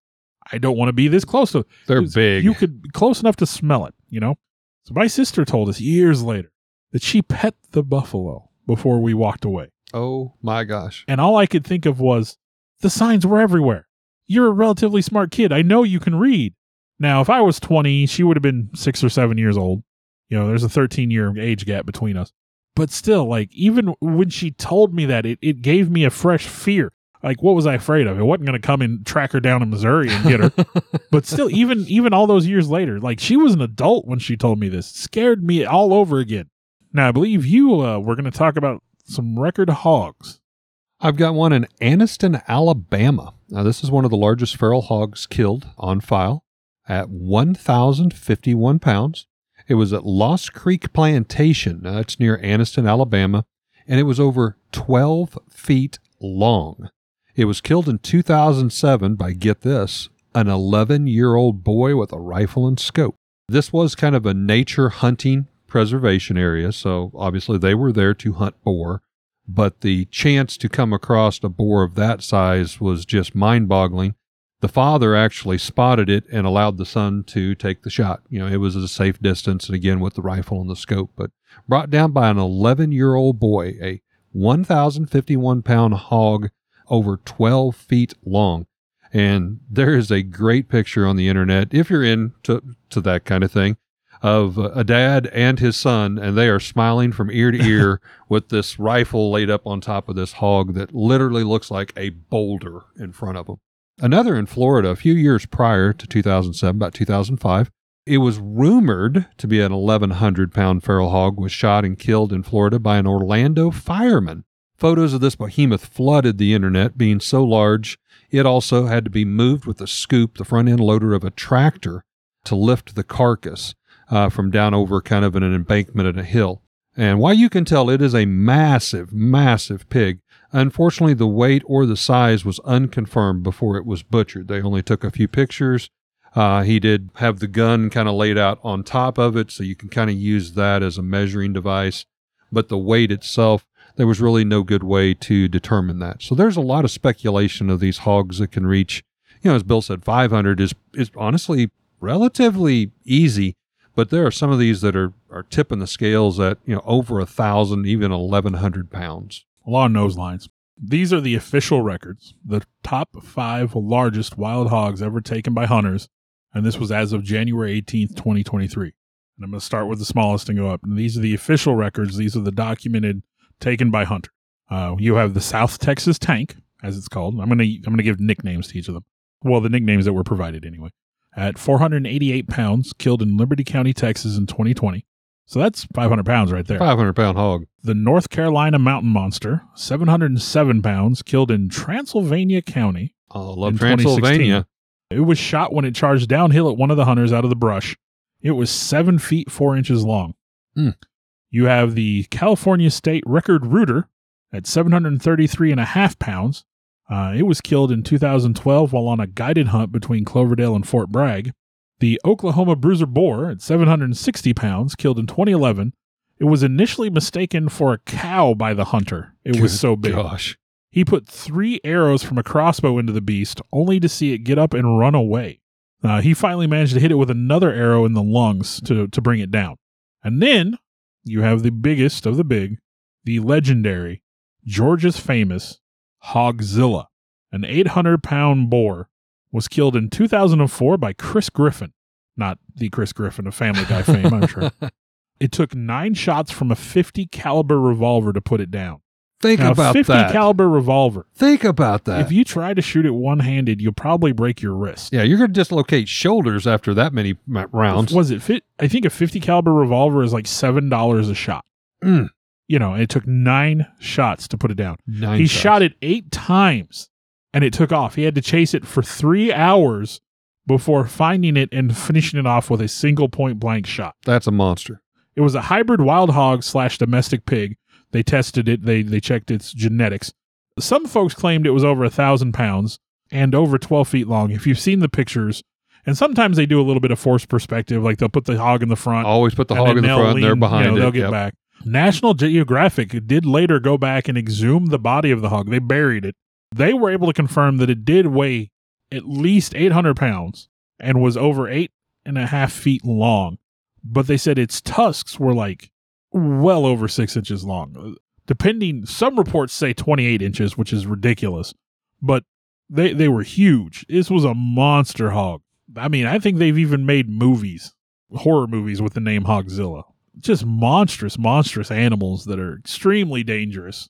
I don't want to be this close to They're big. You could be close enough to smell it, you know? So my sister told us years later that she pet the buffalo before we walked away. oh my gosh. And all I could think of was the signs were everywhere. You're a relatively smart kid. I know you can read. Now, if I was 20, she would have been six or seven years old. You know, there's a 13 year age gap between us. But still, like, even when she told me that, it, it gave me a fresh fear. Like, what was I afraid of? It wasn't going to come and track her down in Missouri and get her. [LAUGHS] but still, even even all those years later, like, she was an adult when she told me this. Scared me all over again. Now, I believe you uh, were going to talk about some record hogs. I've got one in Anniston, Alabama. Now, this is one of the largest feral hogs killed on file at 1,051 pounds. It was at Lost Creek Plantation. Now, it's near Anniston, Alabama, and it was over 12 feet long. It was killed in 2007 by, get this, an 11 year old boy with a rifle and scope. This was kind of a nature hunting preservation area, so obviously they were there to hunt boar but the chance to come across a boar of that size was just mind boggling. The father actually spotted it and allowed the son to take the shot. You know, it was at a safe distance and again with the rifle and the scope, but brought down by an 11 year old boy, a 1,051 pound hog over 12 feet long. And there is a great picture on the internet, if you're into to that kind of thing, of a dad and his son, and they are smiling from ear to ear [LAUGHS] with this rifle laid up on top of this hog that literally looks like a boulder in front of them. Another in Florida a few years prior to 2007, about 2005, it was rumored to be an 1,100 pound feral hog was shot and killed in Florida by an Orlando fireman. Photos of this behemoth flooded the internet, being so large it also had to be moved with a scoop, the front end loader of a tractor, to lift the carcass uh, from down over kind of an embankment and a hill. And why you can tell it is a massive, massive pig. Unfortunately, the weight or the size was unconfirmed before it was butchered. They only took a few pictures. Uh, he did have the gun kind of laid out on top of it, so you can kind of use that as a measuring device. But the weight itself, there was really no good way to determine that. So there's a lot of speculation of these hogs that can reach, you know, as Bill said, 500 is is honestly relatively easy. But there are some of these that are are tipping the scales at you know over a thousand, even 1,100 pounds. Along those lines. These are the official records, the top five largest wild hogs ever taken by hunters, and this was as of January 18th, 2023. And I'm going to start with the smallest and go up. And these are the official records. These are the documented taken by hunter. Uh, you have the South Texas tank, as it's called. I'm going to I'm to give nicknames to each of them. Well, the nicknames that were provided anyway. At 488 pounds, killed in Liberty County, Texas, in 2020. So that's 500 pounds right there. 500 pound hog. The North Carolina Mountain Monster, 707 pounds, killed in Transylvania County. I love Transylvania. It was shot when it charged downhill at one of the hunters out of the brush. It was seven feet four inches long. Hmm. You have the California State Record Rooter at 733 and a half pounds. Uh, it was killed in 2012 while on a guided hunt between Cloverdale and Fort Bragg. The Oklahoma Bruiser Boar at 760 pounds, killed in 2011. It was initially mistaken for a cow by the hunter. It was so big. Gosh. He put three arrows from a crossbow into the beast, only to see it get up and run away. Uh, he finally managed to hit it with another arrow in the lungs to, to bring it down. And then you have the biggest of the big, the legendary, Georgia's famous Hogzilla, an 800 pound boar, was killed in 2004 by Chris Griffin. Not the Chris Griffin of Family Guy fame, I'm sure. [LAUGHS] It took nine shots from a 50 caliber revolver to put it down. Think Now, about 50 that. caliber revolver. Think about that. If you try to shoot it one handed, you'll probably break your wrist. yeah, you're going to dislocate shoulders after that many rounds. Was it fit? I think a 50 caliber revolver is like $7 a shot. Mm. You know, it took nine shots to put it down. Nine he shots. shot it eight times and it took off. He had to chase it for three hours before finding it and finishing it off with a single point blank shot. That's a monster. It was a hybrid wild hog slash domestic pig. They tested it. They they checked its genetics. Some folks claimed it was over a thousand pounds and over twelve feet long. If you've seen the pictures, and sometimes they do a little bit of forced perspective, like they'll put the hog in the front, Always put the hog in the front, and they're behind you know, it. They'll get Yep. back. National Geographic did later go back and exhume the body of the hog. They buried it. They were able to confirm that it did weigh at least 800 pounds and was over eight and a half feet long. But they said its tusks were like well over six inches long. Uh, depending, some reports say 28 inches, which is ridiculous, but they, they were huge. This was a monster hog. I mean, I think they've even made movies, horror movies with the name Hogzilla. Just monstrous, monstrous animals that are extremely dangerous,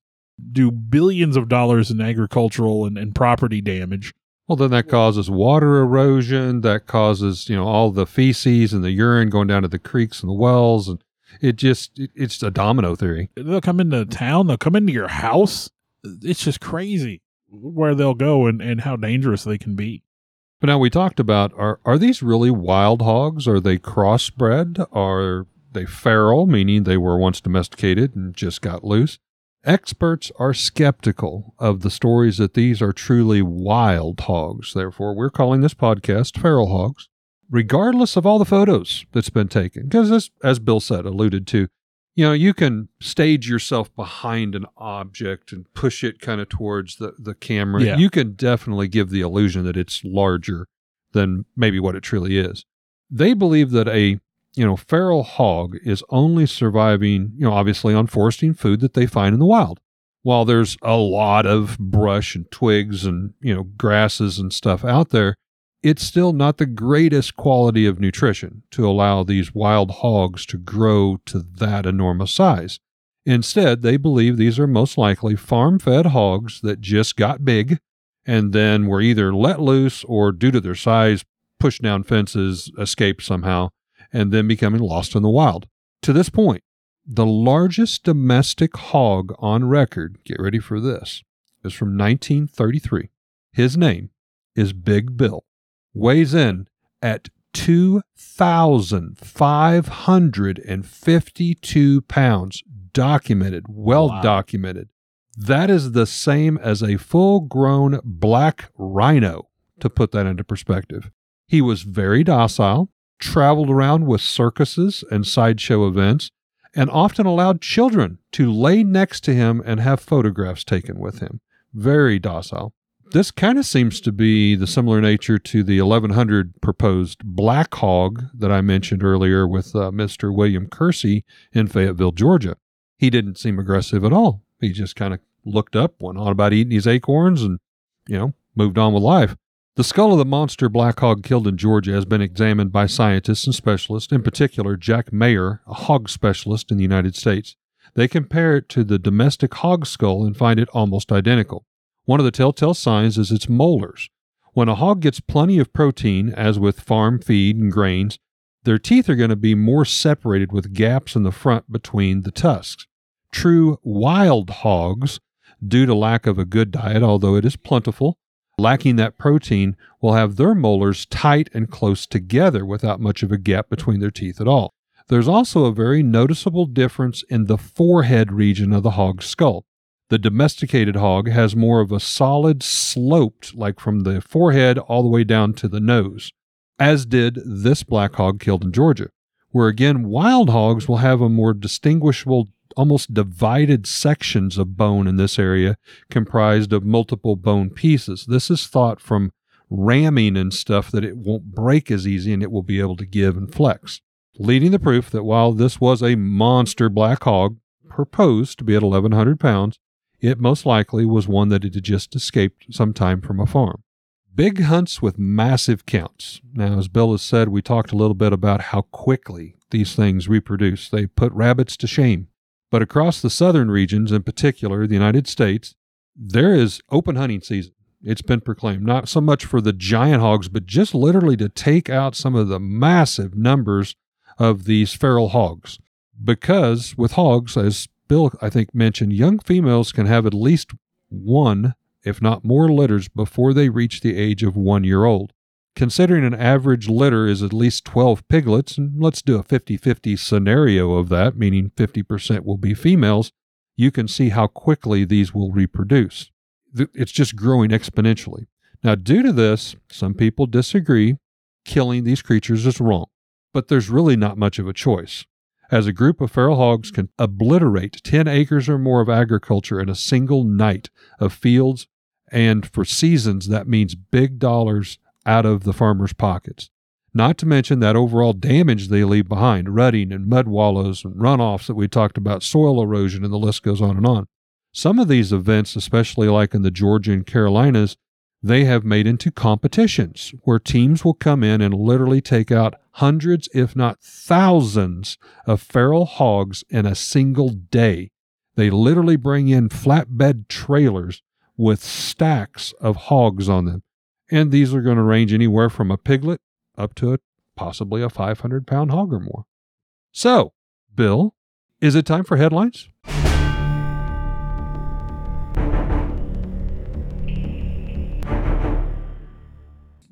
do billions of dollars in agricultural and, and property damage. Well, then that causes water erosion. That causes, you know, all the feces and the urine going down to the creeks and the wells. And it just, it, it's a domino theory. They'll come into town, they'll come into your house. It's just crazy where they'll go and, and how dangerous they can be. But now we talked about are, are these really wild hogs? Are they crossbred? Are they feral, meaning they were once domesticated and just got loose? Experts are skeptical of the stories that these are truly wild hogs. Therefore, we're calling this podcast Feral Hogs, regardless of all the photos that's been taken. Because, as, as Bill said, alluded to, you know, you can stage yourself behind an object and push it kind of towards the, the camera. Yeah. You can definitely give the illusion that it's larger than maybe what it truly is. They believe that a you know feral hog is only surviving, you know, obviously on foresting food that they find in the wild. While there's a lot of brush and twigs and you know grasses and stuff out there, it's still not the greatest quality of nutrition to allow these wild hogs to grow to that enormous size. Instead, they believe these are most likely farm fed hogs that just got big and then were either let loose or, due to their size, pushed down fences, escaped somehow, and then becoming lost in the wild. To this point, the largest domestic hog on record, get ready for this, is from 1933. His name is Big Bill. Weighs in at 2,552 pounds. Documented, well Wow. documented. That is the same as a full grown black rhino, to put that into perspective. He was very docile, traveled around with circuses and sideshow events, and often allowed children to lay next to him and have photographs taken with him. Very docile. This kind of seems to be the similar nature to the 1100 proposed black hog that I mentioned earlier with uh, Mr. William Kersey in Fayetteville, Georgia. He didn't seem aggressive at all. He just kind of looked up, went on about eating his acorns, and, you know, moved on with life. The skull of the monster black hog killed in Georgia has been examined by scientists and specialists, in particular Jack Mayer, a hog specialist in the United States. They compare it to the domestic hog skull and find it almost identical. One of the telltale signs is its molars. When a hog gets plenty of protein, as with farm feed and grains, their teeth are going to be more separated with gaps in the front between the tusks. True wild hogs, due to lack of a good diet, although it is plentiful, lacking that protein, will have their molars tight and close together without much of a gap between their teeth at all. There's also a very noticeable difference in the forehead region of the hog's skull. The domesticated hog has more of a solid sloped, like from the forehead all the way down to the nose, as did this black hog killed in Georgia, where again, wild hogs will have a more distinguishable, almost divided sections of bone in this area comprised of multiple bone pieces. This is thought from ramming and stuff that it won't break as easy and it will be able to give and flex, leading the proof that while this was a monster black hog, proposed to be at 1,100 pounds, it most likely was one that had just escaped sometime from a farm. Big hunts with massive counts. Now, as Bill has said, we talked a little bit about how quickly these things reproduce. They put rabbits to shame. But across the southern regions, in particular the United States, there is open hunting season. It's been proclaimed, not so much for the giant hogs, but just literally to take out some of the massive numbers of these feral hogs. Because with hogs, as Bill, I think, mentioned young females can have at least one, if not more, litters before they reach the age of one year old. Considering an average litter is at least 12 piglets, and let's do a 50 50 scenario of that, meaning 50% will be females, you can see how quickly these will reproduce. It's just growing exponentially. Now, due to this, some people disagree killing these creatures is wrong, but there's really not much of a choice as a group of feral hogs can obliterate 10 acres or more of agriculture in a single night of fields. And for seasons, that means big dollars out of the farmers' pockets. Not to mention that overall damage they leave behind rutting and mud wallows and runoffs that we talked about, soil erosion, and the list goes on and on. Some of these events, especially like in the Georgia and Carolinas, they have made into competitions where teams will come in and literally take out hundreds, if not thousands, of feral hogs in a single day. They literally bring in flatbed trailers with stacks of hogs on them. And these are going to range anywhere from a piglet up to a, possibly a 500 pound hog or more. So, Bill, is it time for headlines?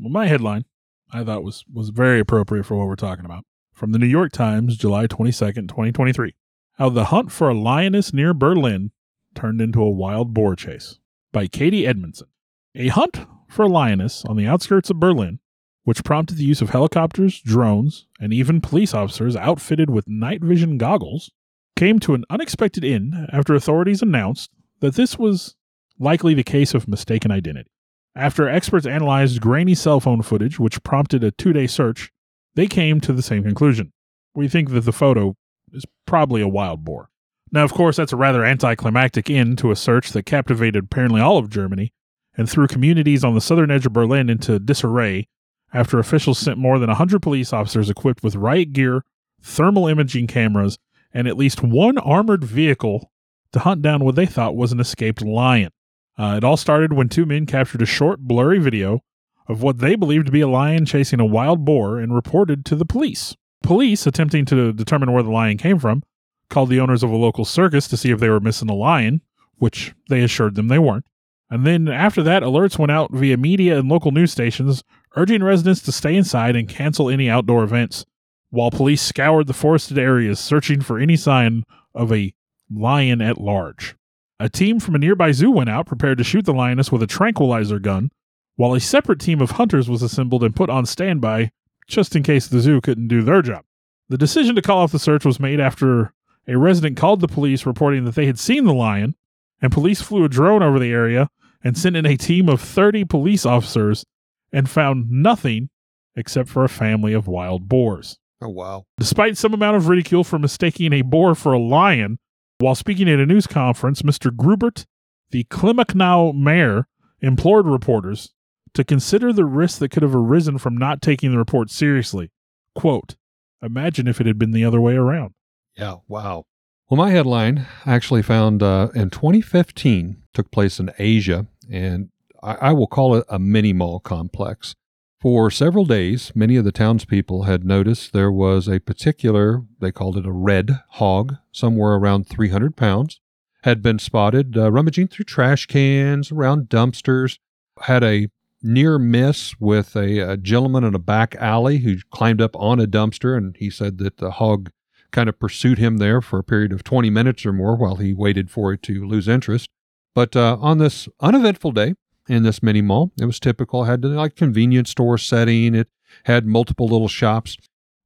Well, my headline I thought was was very appropriate for what we're talking about. From the New York Times, July 22nd, 2023. How the hunt for a lioness near Berlin turned into a wild boar chase by Catie Edmondson. A hunt for a lioness on the outskirts of Berlin, which prompted the use of helicopters, drones, and even police officers outfitted with night vision goggles, came to an unexpected end after authorities announced that this was likely the case of mistaken identity. After experts analyzed grainy cell phone footage, which prompted a two day search, they came to the same conclusion. We think that the photo is probably a wild boar. Now, of course, that's a rather anticlimactic end to a search that captivated apparently all of Germany and threw communities on the southern edge of Berlin into disarray after officials sent more than 100 police officers equipped with riot gear, thermal imaging cameras, and at least one armored vehicle to hunt down what they thought was an escaped lion. Uh, it all started when two men captured a short, blurry video of what they believed to be a lion chasing a wild boar and reported to the police. Police, attempting to determine where the lion came from, called the owners of a local circus to see if they were missing a lion, which they assured them they weren't. And then after that, alerts went out via media and local news stations urging residents to stay inside and cancel any outdoor events, while police scoured the forested areas searching for any sign of a lion at large. A team from a nearby zoo went out prepared to shoot the lioness with a tranquilizer gun, while a separate team of hunters was assembled and put on standby just in case the zoo couldn't do their job. The decision to call off the search was made after a resident called the police reporting that they had seen the lion, and police flew a drone over the area and sent in a team of 30 police officers and found nothing except for a family of wild boars. Oh, wow. Despite some amount of ridicule for mistaking a boar for a lion, while speaking at a news conference, Mr. Grubert, the Kleinmachnow mayor, implored reporters to consider the risks that could have arisen from not taking the report seriously. Quote, Imagine if it had been the other way around. Yeah, wow. Well, my headline actually found uh, in 2015 took place in Asia, and I, I will call it a mini mall complex. For several days, many of the townspeople had noticed there was a particular, they called it a red hog, somewhere around 300 pounds, had been spotted uh, rummaging through trash cans, around dumpsters, had a near miss with a, a, gentleman in a back alley who climbed up on a dumpster, and he said that the hog kind of pursued him there for a period of 20 minutes or more while he waited for it to lose interest. But uh, on this uneventful day in this mini mall, it was typical. It had like convenience store setting. It had multiple little shops.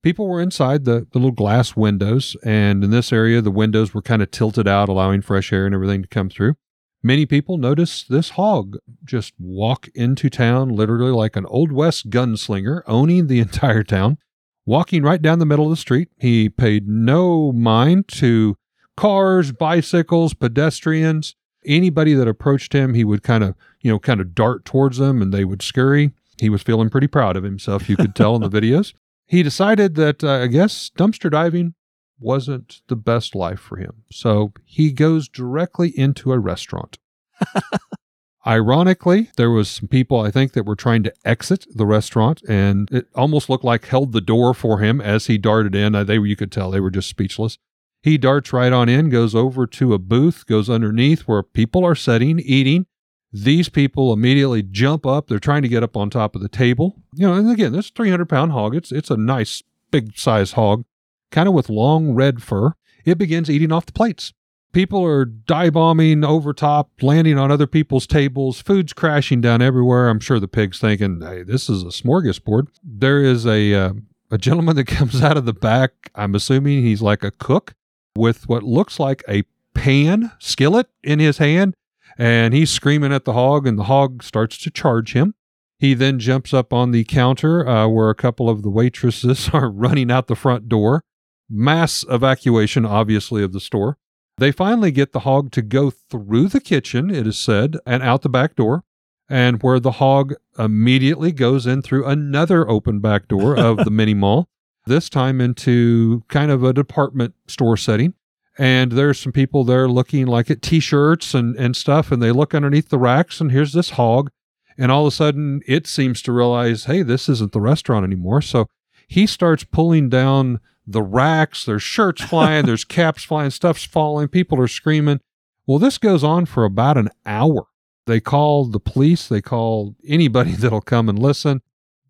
People were inside the, the little glass windows, and in this area, the windows were kind of tilted out, allowing fresh air and everything to come through. Many people noticed this hog just walk into town, literally like an Old West gunslinger, owning the [LAUGHS] entire town, walking right down the middle of the street. He paid no mind to cars, bicycles, pedestrians, anybody that approached him. He would kind of, you know, kind of dart towards them and they would scurry. He was feeling pretty proud of himself, you could tell in the [LAUGHS] videos. He decided that, uh, I guess, dumpster diving wasn't the best life for him. So he goes directly into a restaurant. [LAUGHS] Ironically, there was some people I think that were trying to exit the restaurant, and it almost looked like held the door for him as he darted in. They you could tell they were just speechless. He darts right on in, goes over to a booth, goes underneath where people are sitting, eating. These people immediately jump up. They're trying to get up on top of the table. You know, and again, this 300 pound hog. It's it's a nice big size hog kind of with long red fur, it begins eating off the plates. People are dive bombing over top, landing on other people's tables, food's crashing down everywhere. I'm sure the pig's thinking, hey, this is a smorgasbord. There is a, uh, a gentleman that [LAUGHS] comes out of the back. I'm assuming he's like a cook with what looks like a pan skillet in his hand. And he's screaming at the hog, and the hog starts to charge him. He then jumps up on the counter uh, where a couple of the waitresses [LAUGHS] are running out the front door mass evacuation, obviously, of the store. They finally get the hog to go through the kitchen, it is said, and out the back door, and where the hog immediately goes in through another open back door of the [LAUGHS] mini mall, this time into kind of a department store setting. And there's some people there looking like at t shirts and, and stuff, and they look underneath the racks, and here's this hog. And all of a sudden, it seems to realize, hey, this isn't the restaurant anymore. So he starts pulling down the racks, there's shirts [LAUGHS] flying, there's caps flying, stuff's falling, people are screaming. Well, this goes on for about an hour. They call the police, they call anybody [LAUGHS] that'll come and listen.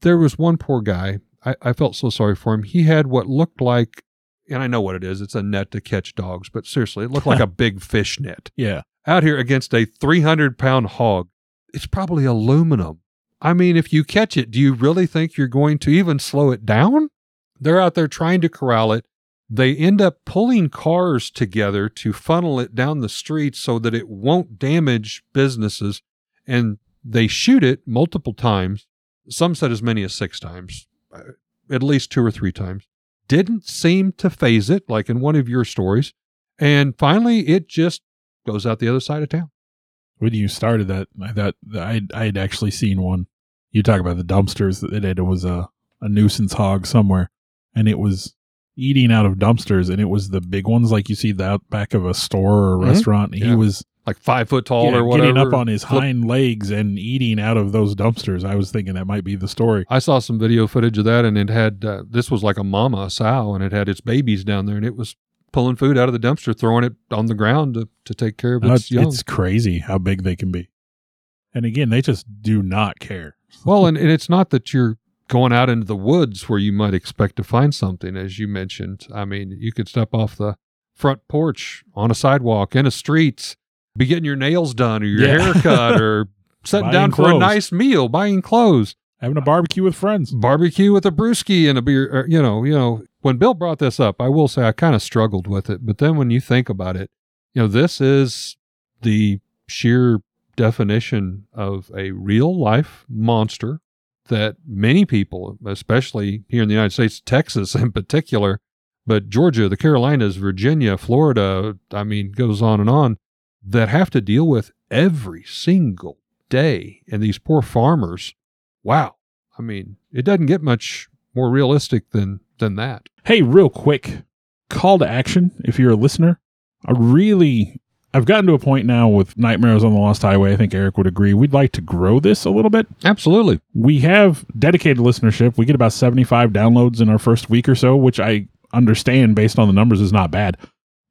There was one poor guy. I, I felt so sorry for him. He had what looked like, and I know what it is, it's a net to catch dogs, but seriously, it looked like a [LAUGHS] big fish net. Yeah. Out here against a 300 pound hog. It's probably aluminum. I mean, if you catch it, do you really think you're going to even slow it down? They're out there trying to corral it. They end up pulling cars together to funnel it down the street so that it won't damage businesses. And they shoot it multiple times. Some said as many as six times, at least two or three times. Didn't seem to phase it, like in one of your stories. And finally, it just goes out the other side of town. When you started that, I thought I I had actually seen one. You talk about the dumpsters. That it was a a nuisance hog somewhere and it was eating out of dumpsters and it was the big ones like you see the back of a store or a mm-hmm. restaurant yeah. he was like five foot tall yeah, or whatever getting up on his Flip. hind legs and eating out of those dumpsters i was thinking that might be the story i saw some video footage of that and it had uh, this was like a mama a sow and it had its babies down there and it was pulling food out of the dumpster throwing it on the ground to, to take care of its it's, young it's crazy how big they can be and again they just do not care [LAUGHS] well and, and it's not that you're going out into the woods where you might expect to find something, as you mentioned. I mean, you could step off the front porch on a sidewalk in a street. Be getting your nails done or your Yeah. hair cut or [LAUGHS] sitting down for a nice meal, buying clothes, Having a barbecue with friends. barbecue with a brewski and a beer. Or, you know, you know. When Bill brought this up, I will say I kind of struggled with it, but then when you think about it, you know, this is the sheer definition of a real life monster that many people, especially here in the United States, Texas in particular, but Georgia, the Carolinas, Virginia, Florida, I mean, goes on and on, that have to deal with every single day. And these poor farmers, wow. I mean, it doesn't get much more realistic than than that. Hey, real quick call to action if you're a listener. I really, I've gotten to a point now with Nightmares on the Lost Highway. I think Eric would agree. We'd like to grow this a little bit. Absolutely. We have dedicated listenership. We get about 75 downloads in our first week or so, which I understand based on the numbers is not bad.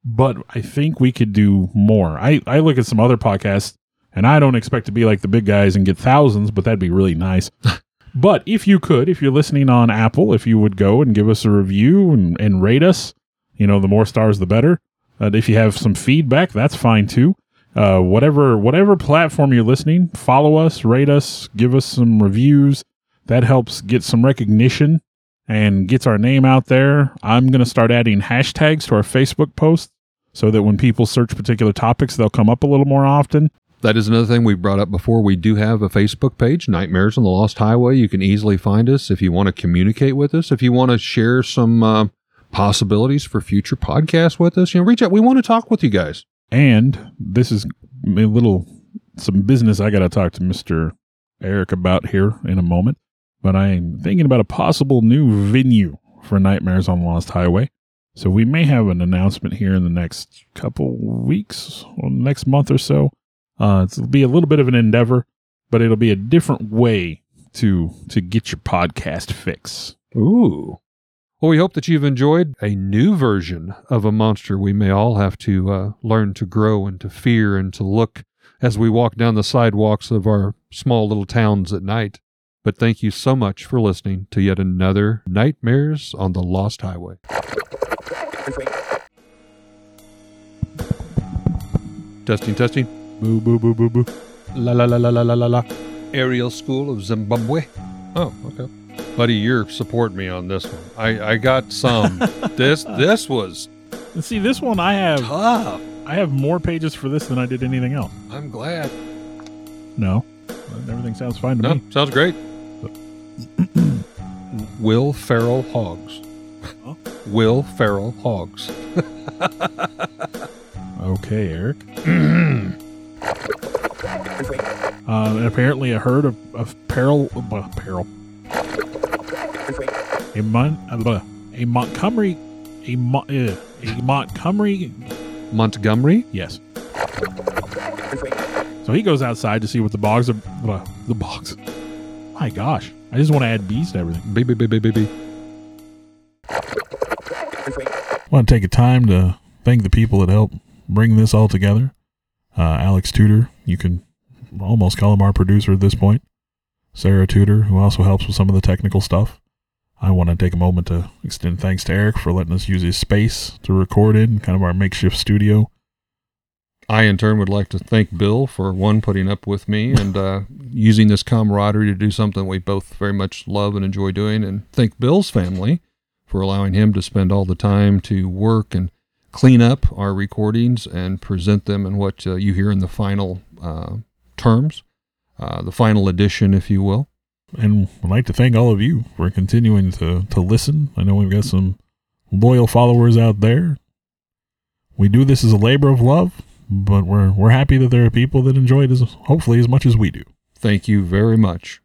But I think we could do more. I, I look at some other podcasts and I don't expect to be like the big guys and get thousands, but that'd be really nice. [LAUGHS] but if you could, if you're listening on Apple, if you would go and give us a review and, and rate us, you know, the more stars, the better. Uh, if you have some feedback, that's fine too. Uh, whatever whatever platform you're listening, follow us, rate us, give us some reviews. That helps get some recognition and gets our name out there. I'm going to start adding hashtags to our Facebook posts so that when people search particular topics, they'll come up a little more often. That is another thing we brought up before. We do have a Facebook page, Nightmares on the Lost Highway. You can easily find us if you want to communicate with us, if you want to share some uh, possibilities for future podcasts with us. You know, reach out. We want to talk with you guys. And this is a little some business I got to talk to Mr. Eric about here in a moment. But I'm thinking about a possible new venue for Nightmares on the Lost Highway. So we may have an announcement here in the next couple weeks or next month or so. Uh, it'll be a little bit of an endeavor, but it'll be a different way to to get your podcast fix. Ooh. Well, we hope that you've enjoyed a new version of a monster we may all have to uh, learn to grow and to fear and to look as we walk down the sidewalks of our small little towns at night. But thank you so much for listening to yet another Nightmares on the Lost Highway. Testing, testing. Boo boo boo boo boo. La la la la la la la. Aerial School of Zimbabwe. Oh, okay. Buddy, you're supporting me on this one. I, I got some. [LAUGHS] this this was And see, this one I have tough. I have more pages for this than I did anything else. I'm glad. No, everything sounds fine to No, me. sounds great. Will Ferrell Hogs. Will Ferrell Hogs. [LAUGHS] Okay, Eric. [CLEARS THROAT] Uh, apparently, a herd of, of peril, uh, peril, a, Mon, uh, a Montgomery, a, Mo, uh, a Montgomery, Montgomery. yes. So he goes outside to see what the bogs are, blah, the bogs. My gosh, I just want to add bees to everything. Baby, baby, baby. I want to take a time to thank the people that helped bring this all together. Uh, Alex Tudor, you can almost call him our producer at this point. Sarah Tudor, who also helps with some of the technical stuff. I want to take a moment to extend thanks to Eric for letting us use his space to record in, kind of our makeshift studio. I, in turn, would like to thank Bill for one putting up with me and uh, using this camaraderie to do something we both very much love and enjoy doing. And thank Bill's family for allowing him to spend all the time to work and clean up our recordings and present them in what uh, you hear in the final uh, terms, uh, the final edition, if you will. And I'd like to thank all of you for continuing to, to listen. I know we've got some loyal followers out there. We do this as a labor of love, but we're we're happy that there are people that enjoy it as hopefully as much as we do. Thank you very much.